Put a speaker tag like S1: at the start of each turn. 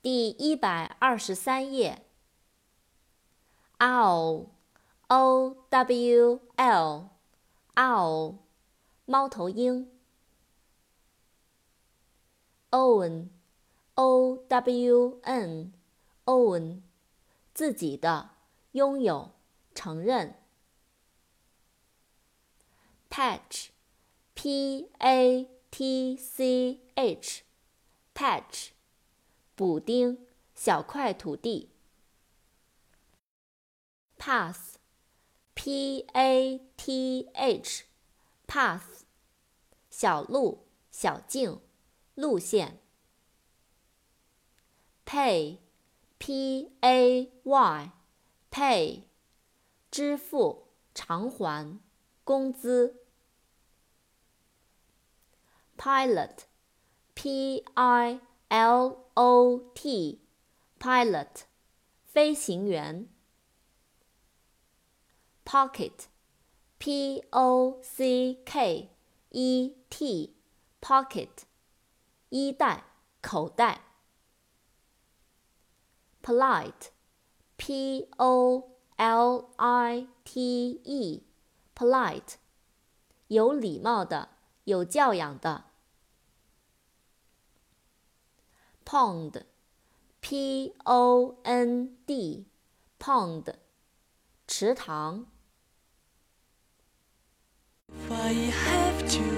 S1: 第一百二十三页。owl，o w l，owl，猫头鹰。own，o w n，own，自己的，拥有，承认。patch，p a t c h，patch。补丁，小块土地。path，p a t h，path，小路、小径、路线。pay，p a y，pay，支付、偿还、工资。pilot，p i l O T，pilot，飞行员。pocket，P O C K E T，pocket，衣袋、口袋。polite，P O L I T E，polite，有礼貌的、有教养的。 Pond, P-O-N-D, d，pond，池塘。Why you have to